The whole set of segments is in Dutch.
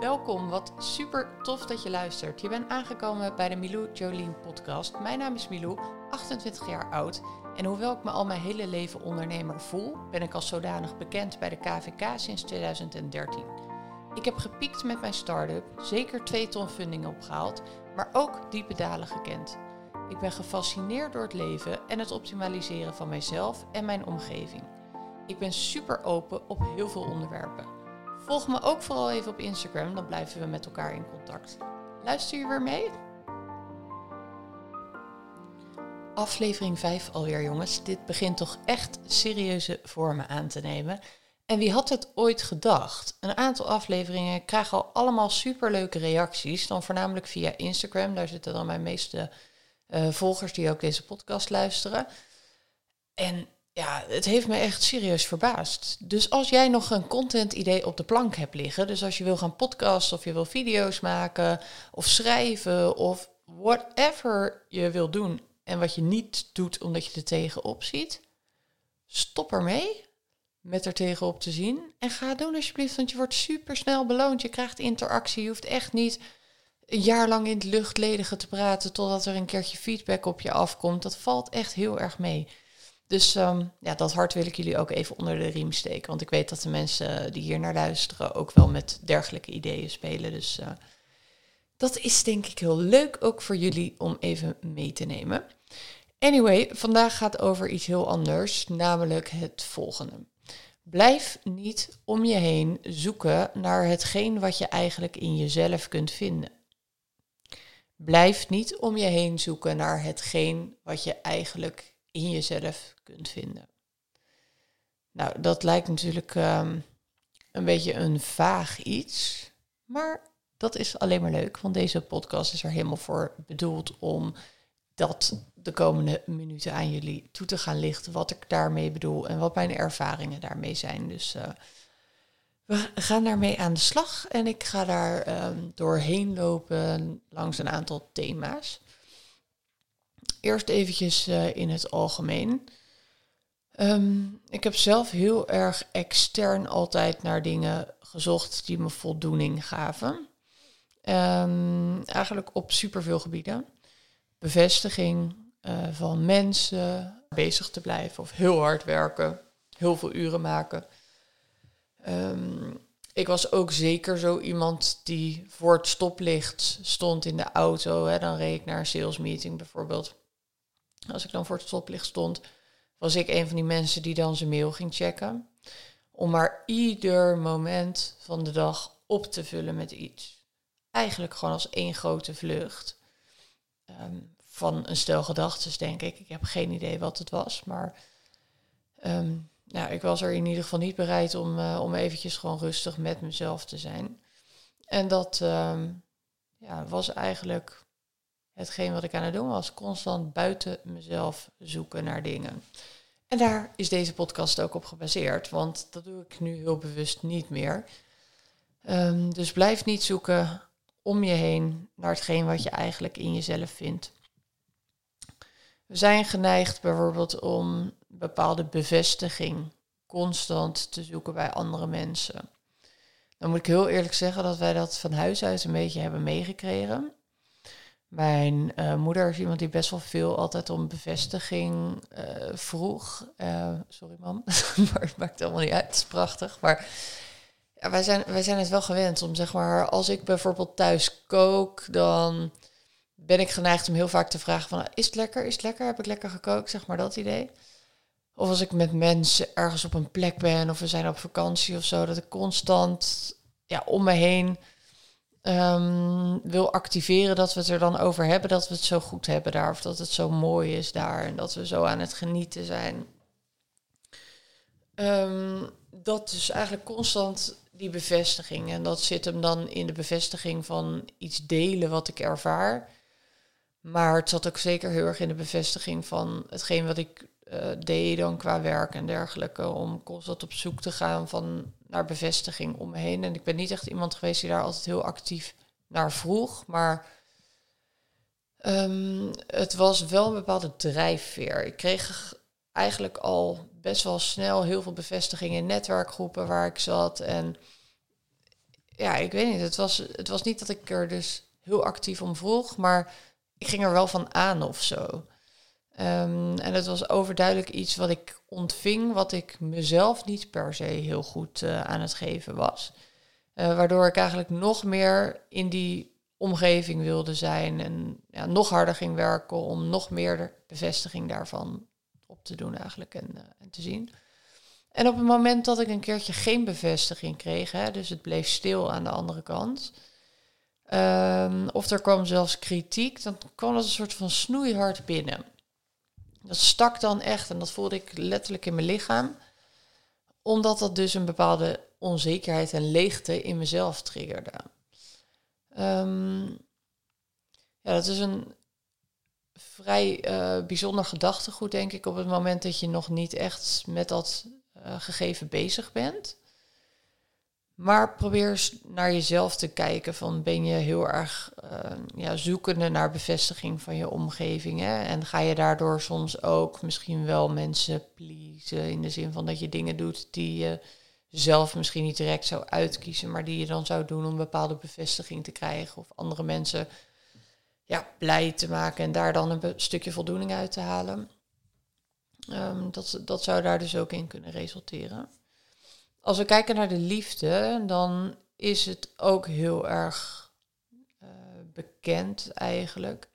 Welkom, wat super tof dat je luistert. Je bent aangekomen bij de Milou Jolien podcast. Mijn naam is Milou, 28 jaar oud. En hoewel ik me al mijn hele leven ondernemer voel, ben ik als zodanig bekend bij de KVK sinds 2013. Ik heb gepiekt met mijn start-up, zeker twee ton funding opgehaald, maar ook diepe dalen gekend. Ik ben gefascineerd door het leven en het optimaliseren van mijzelf en mijn omgeving. Ik ben super open op heel veel onderwerpen. Volg me ook vooral even op Instagram, dan blijven we met elkaar in contact. Luister je weer mee? Aflevering 5 alweer, jongens. Dit begint toch echt serieuze vormen aan te nemen. En wie had het ooit gedacht? Een aantal afleveringen krijgen al allemaal superleuke reacties. Dan voornamelijk via Instagram. Daar zitten dan mijn meeste uh, volgers die ook deze podcast luisteren. En ja, het heeft me echt serieus verbaasd. Dus als jij nog een content idee op de plank hebt liggen, dus als je wil gaan podcasten of je wil video's maken of schrijven of whatever je wil doen en wat je niet doet omdat je er tegenop ziet, stop ermee met er tegenop te zien en ga doen alsjeblieft, want je wordt super snel beloond. Je krijgt interactie, je hoeft echt niet een jaar lang in het luchtledige te praten totdat er een keertje feedback op je afkomt. Dat valt echt heel erg mee. Dus ehm, ja, dat hart wil ik jullie ook even onder de riem steken. Want ik weet dat de mensen die hier naar luisteren ook wel met dergelijke ideeën spelen. Dus uh, dat is denk ik heel leuk ook voor jullie om even mee te nemen. Anyway, vandaag gaat over iets heel anders, namelijk het volgende. Blijf niet om je heen zoeken naar hetgeen wat je eigenlijk in jezelf kunt vinden. Blijf niet om je heen zoeken naar hetgeen wat je eigenlijk in jezelf kunt vinden. Nou, dat lijkt natuurlijk ehm, een beetje een vaag iets, maar dat is alleen maar leuk, want deze podcast is er helemaal voor bedoeld om dat de komende minuten aan jullie toe te gaan lichten, wat ik daarmee bedoel en wat mijn ervaringen daarmee zijn. Dus uh, we gaan daarmee aan de slag en ik ga daar ehm, doorheen lopen langs een aantal thema's. Eerst eventjes uh, in het algemeen. Um, ik heb zelf heel erg extern altijd naar dingen gezocht die me voldoening gaven. Um, eigenlijk op superveel gebieden. Bevestiging uh, van mensen, bezig te blijven of heel hard werken, heel veel uren maken. Um, ik was ook zeker zo iemand die voor het stoplicht stond in de auto. Hè, dan reed ik naar een salesmeeting bijvoorbeeld. Als ik dan voor het stoplicht stond, was ik een van die mensen die dan zijn mail ging checken. Om maar ieder moment van de dag op te vullen met iets. Eigenlijk gewoon als één grote vlucht. Ehm, van een stel gedachten, denk ik. Ik heb geen idee wat het was, maar um, nou, ik was er in ieder geval niet bereid om, uh, om eventjes gewoon rustig met mezelf te zijn. En dat um, ja, was eigenlijk hetgeen wat ik aan het doen was, constant buiten mezelf zoeken naar dingen. En daar is deze podcast ook op gebaseerd, want dat doe ik nu heel bewust niet meer. Um, dus blijf niet zoeken om je heen naar hetgeen wat je eigenlijk in jezelf vindt. We zijn geneigd bijvoorbeeld om bepaalde bevestiging constant te zoeken bij andere mensen. Dan moet ik heel eerlijk zeggen dat wij dat van huis uit een beetje hebben meegekregen. Mijn uh, moeder is iemand die best wel veel altijd om bevestiging uh, vroeg. Uh, sorry mam, maar het maakt allemaal niet uit, het is prachtig. Maar ja, wij, zijn, wij zijn het wel gewend om, zeg maar, als ik bijvoorbeeld thuis kook, dan ben ik geneigd om heel vaak te vragen van, is het lekker, is het lekker, heb ik lekker gekookt, zeg maar dat idee. Of als ik met mensen ergens op een plek ben of we zijn op vakantie of zo, dat ik constant ja, om me heen um, wil activeren dat we het er dan over hebben, dat we het zo goed hebben daar, of dat het zo mooi is daar en dat we zo aan het genieten zijn. Um, dat is eigenlijk constant die bevestiging. En dat zit hem dan in de bevestiging van iets delen wat ik ervaar. Maar het zat ook zeker heel erg in de bevestiging van hetgeen wat ik deed dan qua werk en dergelijke. Om constant op zoek te gaan van naar bevestiging om me heen. En ik ben niet echt iemand geweest die daar altijd heel actief naar vroeg. Maar um, het was wel een bepaalde drijfveer. Ik kreeg eigenlijk al best wel snel heel veel bevestiging in netwerkgroepen waar ik zat. En ja, ik weet niet. Het was, het was niet dat ik er dus heel actief om vroeg, maar ik ging er wel van aan of zo. Ehm, en het was overduidelijk iets wat ik ontving, wat ik mezelf niet per se heel goed uh, aan het geven was. Uh, waardoor ik eigenlijk nog meer in die omgeving wilde zijn en ja, nog harder ging werken om nog meer bevestiging daarvan op te doen eigenlijk en, uh, en te zien. En op het moment dat ik een keertje geen bevestiging kreeg, hè, dus het bleef stil aan de andere kant, um, of er kwam zelfs kritiek, dan kwam dat een soort van snoeihard binnen. Dat stak dan echt en dat voelde ik letterlijk in mijn lichaam, omdat dat dus een bepaalde onzekerheid en leegte in mezelf triggerde. Um, ja, dat is een vrij uh, bijzonder gedachtegoed, denk ik, op het moment dat je nog niet echt met dat uh, gegeven bezig bent. Maar probeer eens naar jezelf te kijken. Van ben je heel erg uh, ja, zoekende naar bevestiging van je omgeving. Hè? En ga je daardoor soms ook misschien wel mensen pleasen. In de zin van dat je dingen doet die je zelf misschien niet direct zou uitkiezen. Maar die je dan zou doen om bepaalde bevestiging te krijgen. Of andere mensen ja, blij te maken en daar dan een stukje voldoening uit te halen. Um, dat, dat zou daar dus ook in kunnen resulteren. Als we kijken naar de liefde, dan is het ook heel erg uh, bekend eigenlijk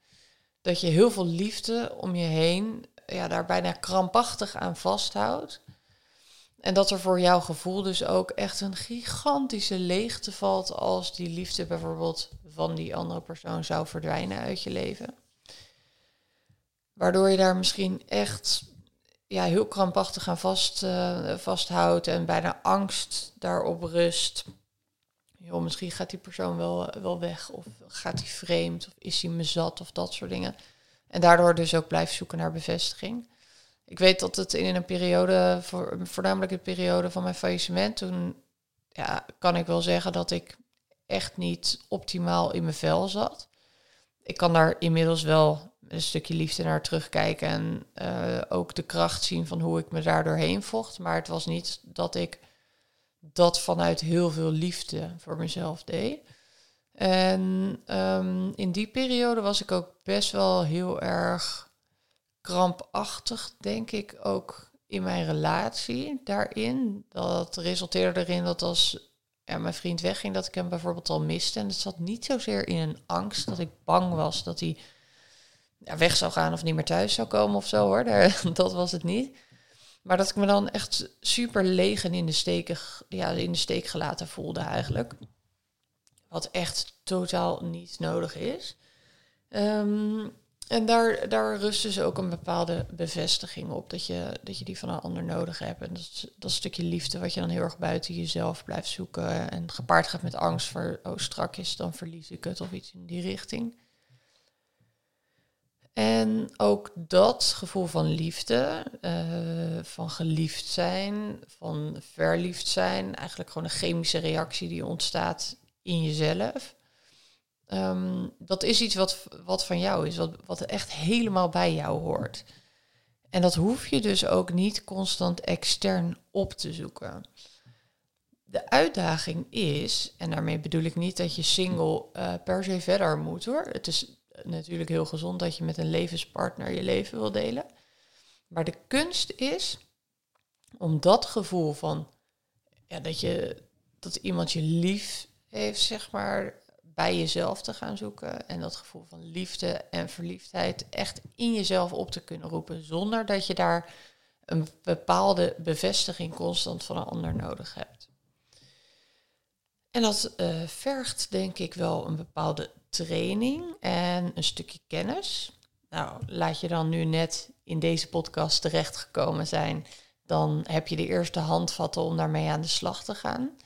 dat je heel veel liefde om je heen, ja, daar bijna krampachtig aan vasthoudt. En dat er voor jouw gevoel dus ook echt een gigantische leegte valt als die liefde bijvoorbeeld van die andere persoon zou verdwijnen uit je leven. Waardoor je daar misschien echt ja, heel krampachtig aan vast, uh, vasthoudt en bijna angst daarop rust. Joh, misschien gaat die persoon wel, wel weg of gaat hij vreemd of is hij me zat of dat soort dingen. En daardoor dus ook blijft zoeken naar bevestiging. Ik weet dat het in een periode, voor, voornamelijk een periode van mijn faillissement, toen ja, kan ik wel zeggen dat ik echt niet optimaal in mijn vel zat. Ik kan daar inmiddels wel een stukje liefde naar terugkijken en uh, ook de kracht zien van hoe ik me daar doorheen vocht. Maar het was niet dat ik dat vanuit heel veel liefde voor mezelf deed. En um, in die periode was ik ook best wel heel erg krampachtig, denk ik, ook in mijn relatie daarin. Dat resulteerde erin dat als ja, mijn vriend wegging, dat ik hem bijvoorbeeld al miste. En het zat niet zozeer in een angst dat ik bang was dat hij ja, weg zou gaan of niet meer thuis zou komen of zo hoor. Dat was het niet. Maar dat ik me dan echt super leeg en in de, steken, ja, in de steek gelaten voelde eigenlijk. Wat echt totaal niet nodig is. Um, en daar, daar rust dus ook een bepaalde bevestiging op. Dat je, dat je die van een ander nodig hebt. En dat, dat stukje liefde wat je dan heel erg buiten jezelf blijft zoeken. En gepaard gaat met angst voor, oh strakjes, dan verlies ik het of iets in die richting. En ook dat gevoel van liefde, uh, van geliefd zijn, van verliefd zijn, eigenlijk gewoon een chemische reactie die ontstaat in jezelf. Um, dat is iets wat, wat van jou is, wat, wat echt helemaal bij jou hoort. En dat hoef je dus ook niet constant extern op te zoeken. De uitdaging is, en daarmee bedoel ik niet dat je single uh, per se verder moet hoor. Het is natuurlijk heel gezond dat je met een levenspartner je leven wil delen. Maar de kunst is om dat gevoel van ja, dat, je, dat iemand je lief heeft, zeg maar, bij jezelf te gaan zoeken. En dat gevoel van liefde en verliefdheid echt in jezelf op te kunnen roepen. Zonder dat je daar een bepaalde bevestiging constant van een ander nodig hebt. En dat uh, vergt denk ik wel een bepaalde training en een stukje kennis. Nou, laat je dan nu net in deze podcast terechtgekomen zijn, dan heb je de eerste handvatten om daarmee aan de slag te gaan.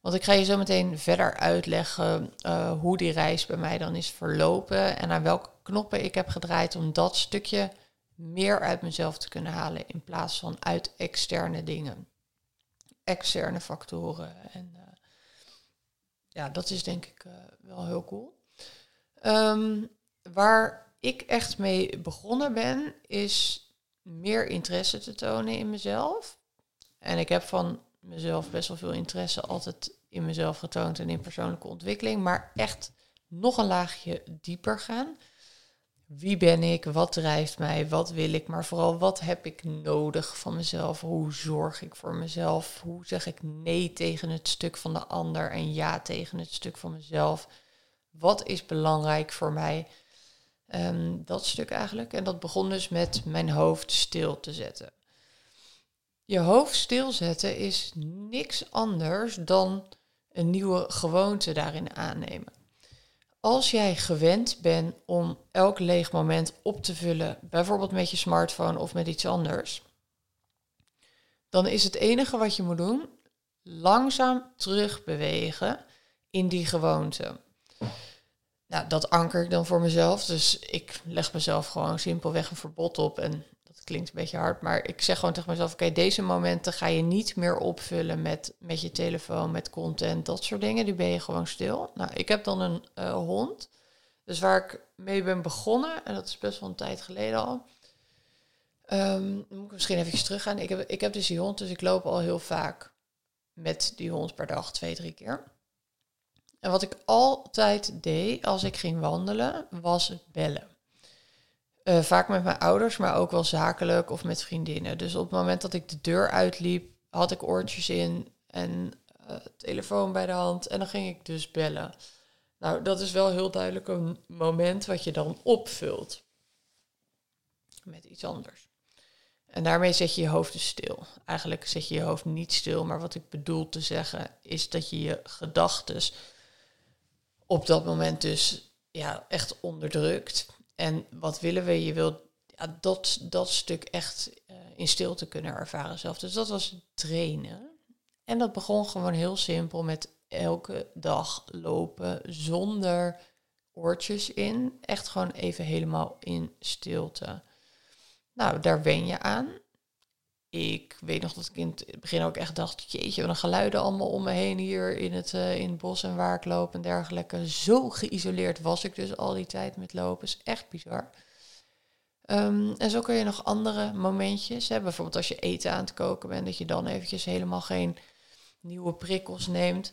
Want ik ga je zo meteen verder uitleggen uh, hoe die reis bij mij dan is verlopen en aan welke knoppen ik heb gedraaid om dat stukje meer uit mezelf te kunnen halen in plaats van uit externe dingen, externe factoren. En uh, ja, dat is denk ik uh, wel heel cool. Um, waar ik echt mee begonnen ben, is meer interesse te tonen in mezelf. En ik heb van mezelf best wel veel interesse altijd in mezelf getoond en in persoonlijke ontwikkeling, maar echt nog een laagje dieper gaan. Wie ben ik? Wat drijft mij? Wat wil ik? Maar vooral wat heb ik nodig van mezelf? Hoe zorg ik voor mezelf? Hoe zeg ik nee tegen het stuk van de ander en ja tegen het stuk van mezelf? Wat is belangrijk voor mij? Um, dat stuk eigenlijk. En dat begon dus met mijn hoofd stil te zetten. Je hoofd stilzetten is niks anders dan een nieuwe gewoonte daarin aannemen. Als jij gewend bent om elk leeg moment op te vullen, bijvoorbeeld met je smartphone of met iets anders, dan is het enige wat je moet doen langzaam terugbewegen in die gewoonte. Nou, dat anker ik dan voor mezelf. Dus ik leg mezelf gewoon simpelweg een verbod op. En klinkt een beetje hard, maar ik zeg gewoon tegen mezelf: oké, deze momenten ga je niet meer opvullen met, met je telefoon, met content, dat soort dingen. Die ben je gewoon stil. Nou, ik heb dan een uh, hond. Dus waar ik mee ben begonnen, en dat is best wel een tijd geleden al. Um, moet ik misschien even teruggaan. Ik heb, ik heb dus die hond, dus ik loop al heel vaak met die hond per dag, twee, drie keer. En wat ik altijd deed als ik ging wandelen, was bellen. Uh, vaak met mijn ouders, maar ook wel zakelijk of met vriendinnen. Dus op het moment dat ik de deur uitliep, had ik oortjes in en uh, telefoon bij de hand. En dan ging ik dus bellen. Nou, dat is wel heel duidelijk een moment wat je dan opvult met iets anders. En daarmee zet je je hoofd dus stil. Eigenlijk zet je je hoofd niet stil, maar wat ik bedoel te zeggen is dat je je gedachten op dat moment dus ja, echt onderdrukt. En wat willen we? Je wilt dat, dat stuk echt uh, in stilte kunnen ervaren zelf. Dus dat was trainen. En dat begon gewoon heel simpel met elke dag lopen zonder oortjes in. Echt gewoon even helemaal in stilte. Nou, daar wen je aan ik weet nog dat ik in het begin ook echt dacht, jeetje, wat een geluiden allemaal om me heen hier in het, uh, in het bos en waar ik loop en dergelijke. Zo geïsoleerd was ik dus al die tijd met lopen. Is echt bizar. Um, en zo kun je nog andere momentjes hebben. Bijvoorbeeld als je eten aan het koken bent, dat je dan eventjes helemaal geen nieuwe prikkels neemt.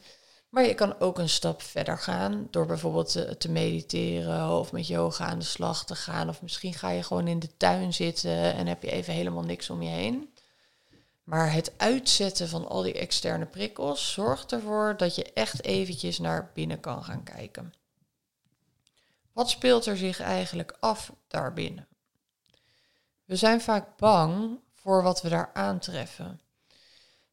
Maar je kan ook een stap verder gaan door bijvoorbeeld te, mediteren of met yoga aan de slag te gaan. Of misschien ga je gewoon in de tuin zitten en heb je even helemaal niks om je heen. Maar het uitzetten van al die externe prikkels zorgt ervoor dat je echt eventjes naar binnen kan gaan kijken. Wat speelt er zich eigenlijk af daarbinnen? We zijn vaak bang voor wat we daar aantreffen.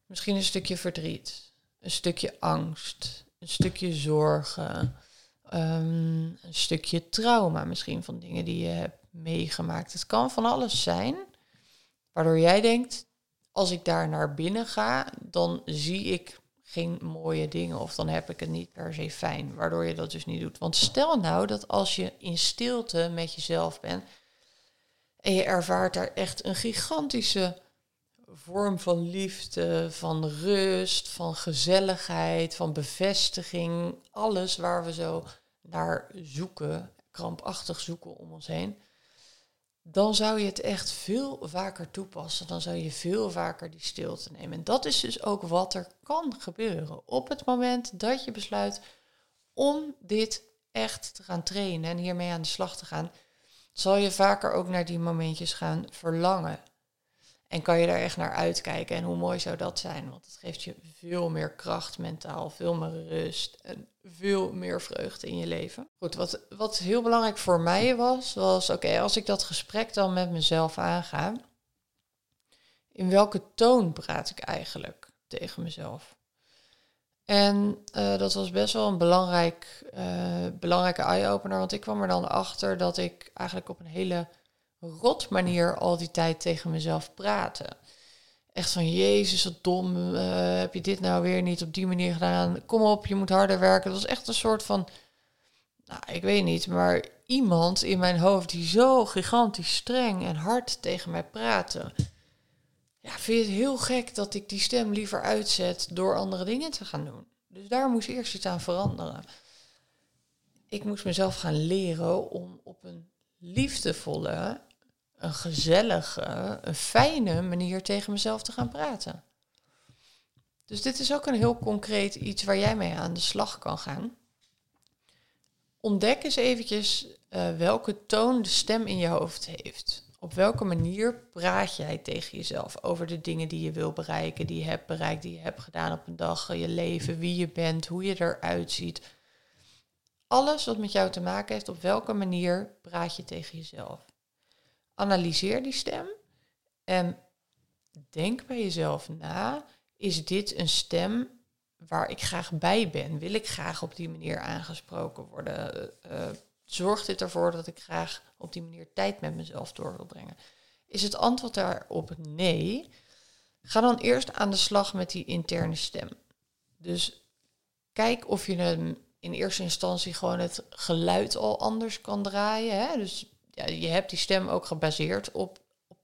Misschien een stukje verdriet, een stukje angst, een stukje zorgen, um, een stukje trauma misschien van dingen die je hebt meegemaakt. Het kan van alles zijn waardoor jij denkt, als ik daar naar binnen ga, dan zie ik geen mooie dingen of dan heb ik het niet per se fijn, waardoor je dat dus niet doet. Want stel nou dat als je in stilte met jezelf bent en je ervaart daar echt een gigantische vorm van liefde, van rust, van gezelligheid, van bevestiging, alles waar we zo naar zoeken, krampachtig zoeken om ons heen dan zou je het echt veel vaker toepassen. Dan zou je veel vaker die stilte nemen. En dat is dus ook wat er kan gebeuren. Op het moment dat je besluit om dit echt te gaan trainen en hiermee aan de slag te gaan, zal je vaker ook naar die momentjes gaan verlangen. En kan je daar echt naar uitkijken. En hoe mooi zou dat zijn? Want het geeft je veel meer kracht mentaal, veel meer rust en veel meer vreugde in je leven. Goed, wat, wat heel belangrijk voor mij was, was oké, als ik dat gesprek dan met mezelf aanga, in welke toon praat ik eigenlijk tegen mezelf? En uh, dat was best wel een belangrijk, uh, belangrijke eye-opener, want ik kwam er dan achter dat ik eigenlijk op een hele rot manier al die tijd tegen mezelf praten. Echt van, jezus, wat dom, uh, heb je dit nou weer niet op die manier gedaan? Kom op, je moet harder werken. Dat was echt een soort van, nou, ik weet niet, maar iemand in mijn hoofd die zo gigantisch streng en hard tegen mij praatte. Ja, vind je het heel gek dat ik die stem liever uitzet door andere dingen te gaan doen? Dus daar moest eerst iets aan veranderen. Ik moest mezelf gaan leren om op een liefdevolle een gezellige, een fijne manier tegen mezelf te gaan praten. Dus dit is ook een heel concreet iets waar jij mee aan de slag kan gaan. Ontdek eens eventjes uh, welke toon de stem in je hoofd heeft. Op welke manier praat jij tegen jezelf over de dingen die je wil bereiken, die je hebt bereikt, die je hebt gedaan op een dag, je leven, wie je bent, hoe je eruit ziet. Alles wat met jou te maken heeft, op welke manier praat je tegen jezelf. Analyseer die stem en denk bij jezelf na, is dit een stem waar ik graag bij ben? Wil ik graag op die manier aangesproken worden? Uh, zorgt dit ervoor dat ik graag op die manier tijd met mezelf door wil brengen? Is het antwoord daarop nee? Ga dan eerst aan de slag met die interne stem. Dus kijk of je hem in eerste instantie gewoon het geluid al anders kan draaien. Hè? Dus je hebt die stem ook gebaseerd op, op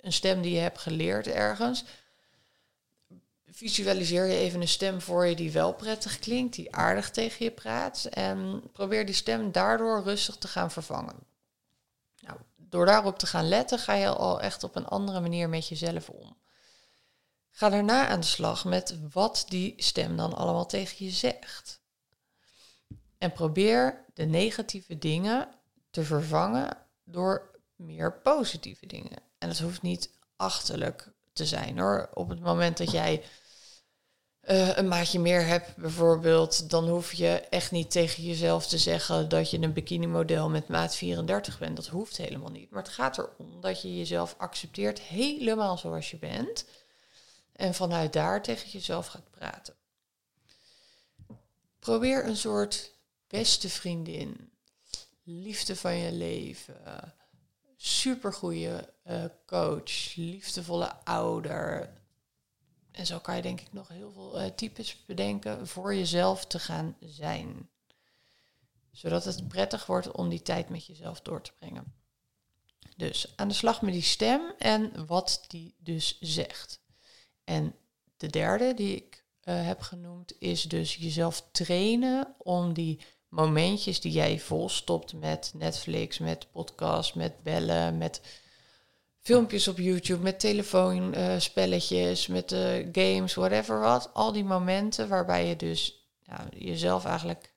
een stem die je hebt geleerd ergens visualiseer je even een stem voor je die wel prettig klinkt, die aardig tegen je praat. En probeer die stem daardoor rustig te gaan vervangen. Nou, door daarop te gaan letten, ga je al echt op een andere manier met jezelf om. Ga daarna aan de slag met wat die stem dan allemaal tegen je zegt. En probeer de negatieve dingen te vervangen door meer positieve dingen. En dat hoeft niet achterlijk te zijn hoor. Op het moment dat jij uh, een maatje meer hebt bijvoorbeeld, dan hoef je echt niet tegen jezelf te zeggen dat je een bikini-model met maat 34 bent. Dat hoeft helemaal niet. Maar het gaat erom dat je jezelf accepteert helemaal zoals je bent. En vanuit daar tegen jezelf gaat praten. Probeer een soort beste vriendin, liefde van je leven, supergoeie uh, coach, liefdevolle ouder, en zo kan je denk ik nog heel veel uh, types bedenken voor jezelf te gaan zijn. Zodat het prettig wordt om die tijd met jezelf door te brengen. Dus aan de slag met die stem en wat die dus zegt. En de derde die ik uh, heb genoemd is dus jezelf trainen om die momentjes die jij volstopt met Netflix, met podcast, met bellen, met filmpjes op YouTube met telefoonspelletjes, met uh, games, whatever wat. Al die momenten waarbij je dus jezelf eigenlijk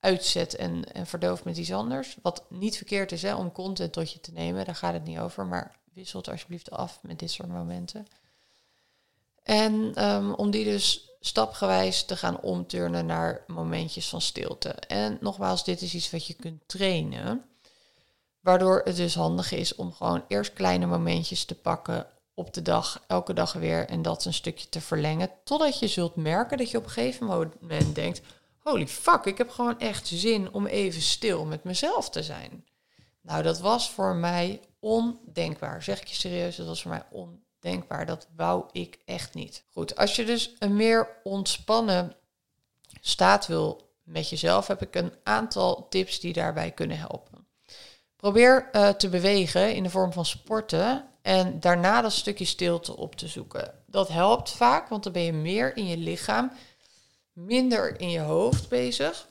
uitzet en, en verdooft met iets anders. Wat niet verkeerd is hè, om content tot je te nemen, daar gaat het niet over. Maar wissel het alsjeblieft af met dit soort momenten. En um, om die dus stapgewijs te gaan omturnen naar momentjes van stilte. En nogmaals, dit is iets wat je kunt trainen. Waardoor het dus handig is om gewoon eerst kleine momentjes te pakken op de dag, elke dag weer, en dat een stukje te verlengen. Totdat je zult merken dat je op een gegeven moment denkt: holy fuck, ik heb gewoon echt zin om even stil met mezelf te zijn. Nou, dat was voor mij ondenkbaar. Zeg ik je serieus, dat was voor mij ondenkbaar. Dat wou ik echt niet. Goed, als je dus een meer ontspannen staat wil met jezelf, heb ik een aantal tips die daarbij kunnen helpen. Probeer uh, te bewegen in de vorm van sporten en daarna dat stukje stilte op te zoeken. Dat helpt vaak, want dan ben je meer in je lichaam, minder in je hoofd bezig.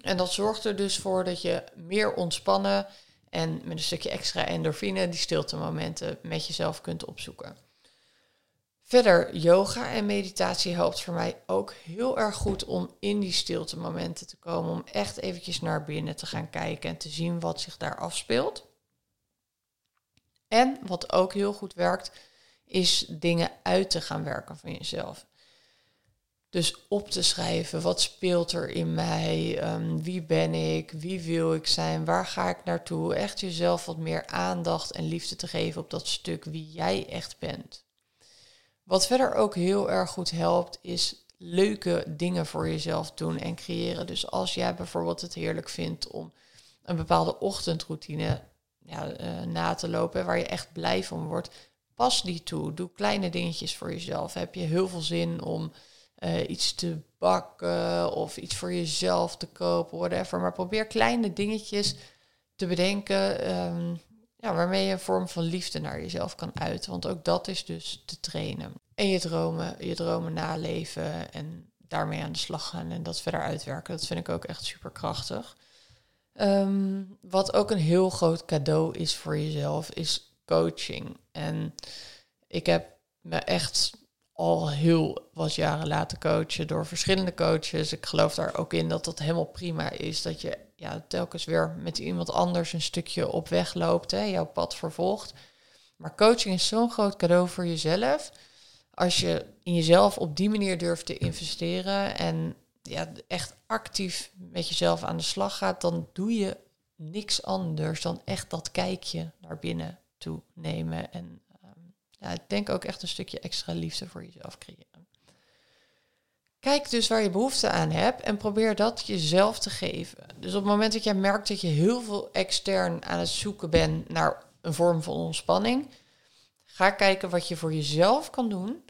En dat zorgt er dus voor dat je meer ontspannen en met een stukje extra endorfine die stilte momenten met jezelf kunt opzoeken. Verder, yoga en meditatie helpt voor mij ook heel erg goed om in die stilte momenten te komen. Om echt eventjes naar binnen te gaan kijken en te zien wat zich daar afspeelt. En wat ook heel goed werkt, is dingen uit te gaan werken van jezelf. Dus op te schrijven, wat speelt er in mij? Um, wie ben ik? Wie wil ik zijn? Waar ga ik naartoe? Echt jezelf wat meer aandacht en liefde te geven op dat stuk wie jij echt bent. Wat verder ook heel erg goed helpt, is leuke dingen voor jezelf doen en creëren. Dus als jij bijvoorbeeld het heerlijk vindt om een bepaalde ochtendroutine uh, na te lopen, waar je echt blij van wordt, pas die toe. Doe kleine dingetjes voor jezelf. Heb je heel veel zin om uh, iets te bakken of iets voor jezelf te kopen, whatever. Maar probeer kleine dingetjes te bedenken. Um, ja, waarmee je een vorm van liefde naar jezelf kan uiten. Want ook dat is dus te trainen. En je dromen, je dromen naleven en daarmee aan de slag gaan en dat verder uitwerken. Dat vind ik ook echt super krachtig. Ehm, wat ook een heel groot cadeau is voor jezelf, is coaching. En ik heb me echt al heel wat jaren laten coachen door verschillende coaches. Ik geloof daar ook in dat dat helemaal prima is. Dat je ja, telkens weer met iemand anders een stukje op weg loopt, hè, jouw pad vervolgt. Maar coaching is zo'n groot cadeau voor jezelf. Als je in jezelf op die manier durft te investeren en ja, echt actief met jezelf aan de slag gaat, dan doe je niks anders dan echt dat kijkje naar binnen toe nemen. En ja, ik denk ook echt een stukje extra liefde voor jezelf creëren. Kijk dus waar je behoefte aan hebt en probeer dat jezelf te geven. Dus op het moment dat jij merkt dat je heel veel extern aan het zoeken bent naar een vorm van ontspanning, ga kijken wat je voor jezelf kan doen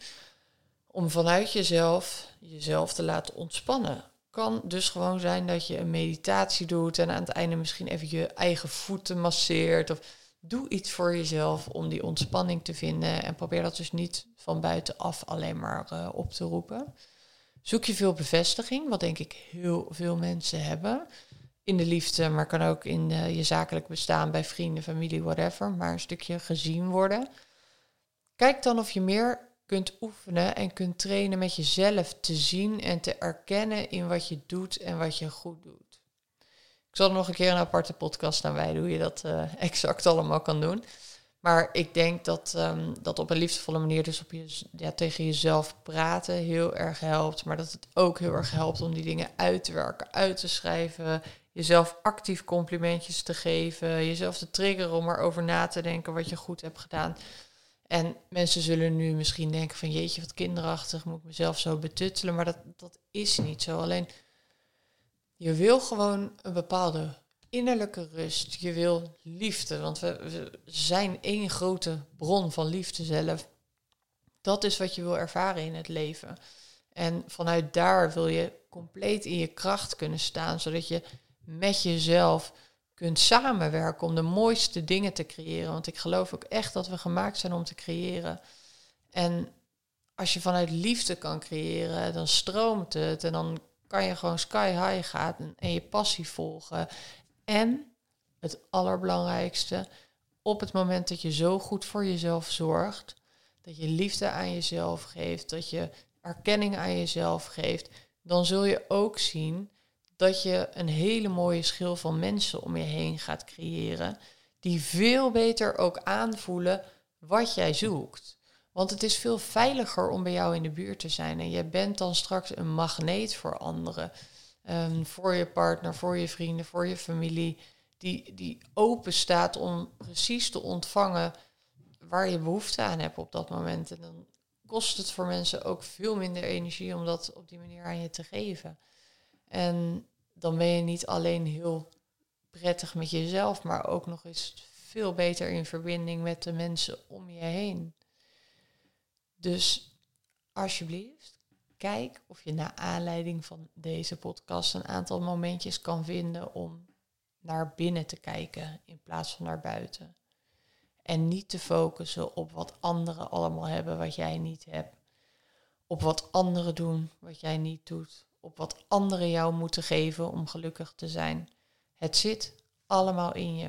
om vanuit jezelf jezelf te laten ontspannen. Kan dus gewoon zijn dat je een meditatie doet en aan het einde misschien even je eigen voeten masseert. Of doe iets voor jezelf om die ontspanning te vinden. En probeer dat dus niet van buitenaf alleen maar uh, op te roepen. Zoek je veel bevestiging, wat denk ik heel veel mensen hebben. In de liefde, maar kan ook in uh, je zakelijk bestaan bij vrienden, familie, whatever. Maar een stukje gezien worden. Kijk dan of je meer kunt oefenen en kunt trainen met jezelf te zien en te erkennen in wat je doet en wat je goed doet. Zal er nog een keer een aparte podcast aan wijden hoe je dat uh, exact allemaal kan doen. Maar ik denk dat um, dat op een liefdevolle manier dus op je, ja, tegen jezelf praten heel erg helpt. Maar dat het ook heel erg helpt om die dingen uit te werken, uit te schrijven. Jezelf actief complimentjes te geven. Jezelf te triggeren om erover na te denken wat je goed hebt gedaan. En mensen zullen nu misschien denken van jeetje, wat kinderachtig, moet ik mezelf zo betuttelen. Maar dat, dat is niet zo. Alleen je wil gewoon een bepaalde innerlijke rust. Je wil liefde, want we, zijn één grote bron van liefde zelf. Dat is wat je wil ervaren in het leven. En vanuit daar wil je compleet in je kracht kunnen staan, zodat je met jezelf kunt samenwerken om de mooiste dingen te creëren. Want ik geloof ook echt dat we gemaakt zijn om te creëren. En als je vanuit liefde kan creëren, dan stroomt het en dan kan je gewoon sky high gaan en je passie volgen. En het allerbelangrijkste, op het moment dat je zo goed voor jezelf zorgt, dat je liefde aan jezelf geeft, dat je erkenning aan jezelf geeft, dan zul je ook zien dat je een hele mooie schil van mensen om je heen gaat creëren, die veel beter ook aanvoelen wat jij zoekt. Want het is veel veiliger om bij jou in de buurt te zijn. En je bent dan straks een magneet voor anderen. Um, voor je partner, voor je vrienden, voor je familie. Die, die open staat om precies te ontvangen waar je behoefte aan hebt op dat moment. En dan kost het voor mensen ook veel minder energie om dat op die manier aan je te geven. En dan ben je niet alleen heel prettig met jezelf, maar ook nog eens veel beter in verbinding met de mensen om je heen. Dus alsjeblieft, kijk of je naar aanleiding van deze podcast een aantal momentjes kan vinden om naar binnen te kijken in plaats van naar buiten. En niet te focussen op wat anderen allemaal hebben wat jij niet hebt. Op wat anderen doen wat jij niet doet op wat anderen jou moeten geven om gelukkig te zijn. Het zit allemaal in je.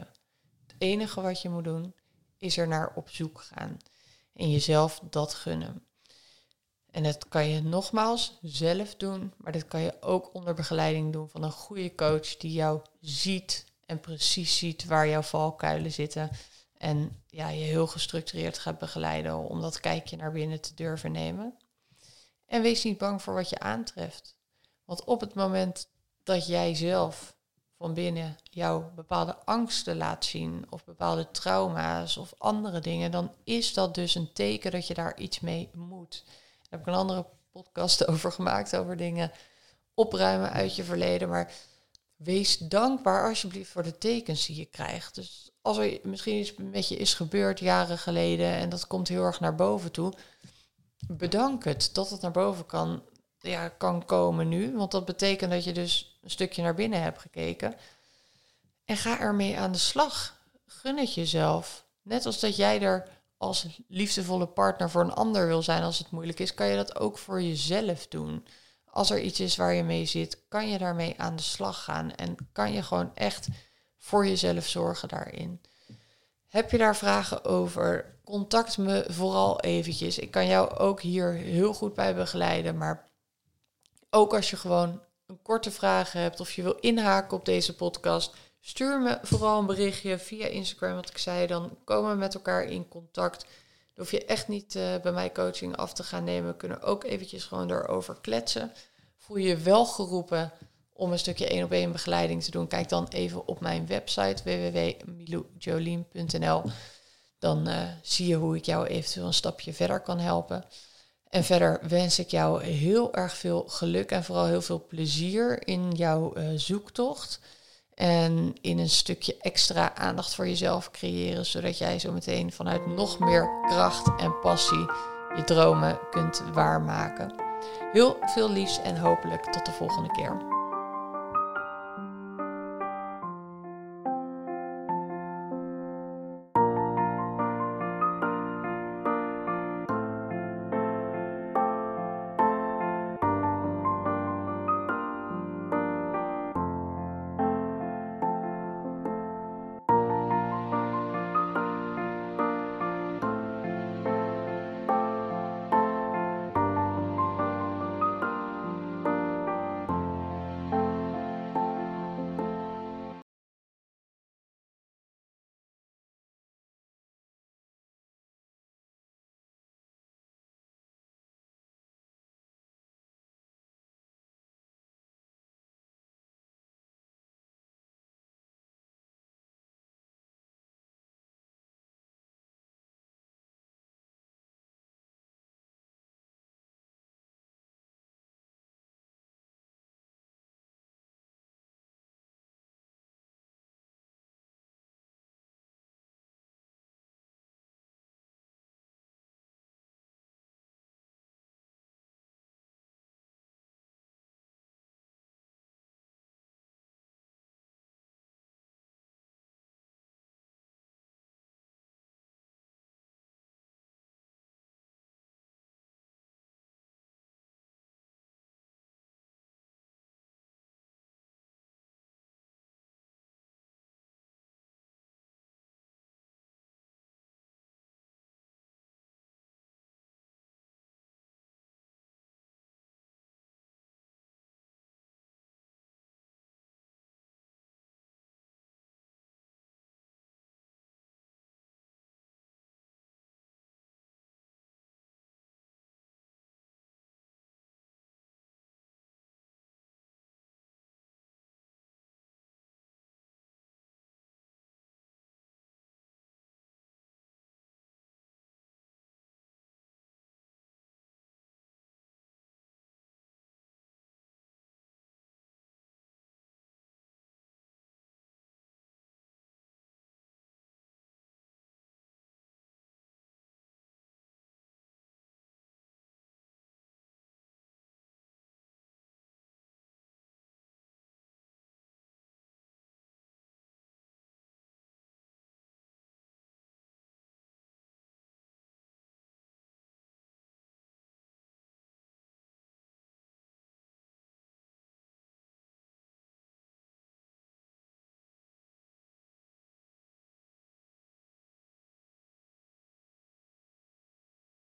Het enige wat je moet doen is er naar op zoek gaan en jezelf dat gunnen. En dat kan je nogmaals zelf doen, maar dat kan je ook onder begeleiding doen van een goede coach die jou ziet en precies ziet waar jouw valkuilen zitten. En ja, je heel gestructureerd gaat begeleiden om dat kijkje naar binnen te durven nemen. En wees niet bang voor wat je aantreft. Want op het moment dat jij zelf van binnen jouw bepaalde angsten laat zien, of bepaalde trauma's of andere dingen, dan is dat dus een teken dat je daar iets mee moet. Daar heb ik een andere podcast over gemaakt, over dingen opruimen uit je verleden. Maar wees dankbaar alsjeblieft voor de tekens die je krijgt. Dus als er misschien iets met je is gebeurd jaren geleden en dat komt heel erg naar boven toe, bedank het dat het naar boven kan ja, kan komen nu. Want dat betekent dat je dus een stukje naar binnen hebt gekeken. En ga ermee aan de slag. Gun het jezelf. Net als dat jij er als liefdevolle partner voor een ander wil zijn als het moeilijk is, kan je dat ook voor jezelf doen. Als er iets is waar je mee zit, kan je daarmee aan de slag gaan en kan je gewoon echt voor jezelf zorgen daarin. Heb je daar vragen over? Contact me vooral eventjes. Ik kan jou ook hier heel goed bij begeleiden. Maar ook als je gewoon een korte vraag hebt of je wil inhaken op deze podcast, stuur me vooral een berichtje via Instagram. Wat ik zei, dan komen we met elkaar in contact. Dan hoef je echt niet uh, bij mij coaching af te gaan nemen. We kunnen ook eventjes gewoon erover kletsen. Voel je wel geroepen om een stukje één op één begeleiding te doen? Kijk dan even op mijn website www.miloujolien.nl. Dan uh, zie je hoe ik jou eventueel een stapje verder kan helpen. En verder wens ik jou heel erg veel geluk en vooral heel veel plezier in jouw uh, zoektocht. En in een stukje extra aandacht voor jezelf creëren, zodat jij zo meteen vanuit nog meer kracht en passie je dromen kunt waarmaken. Heel veel liefs en hopelijk tot de volgende keer.